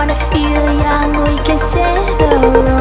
wanna feel young, we can share the road.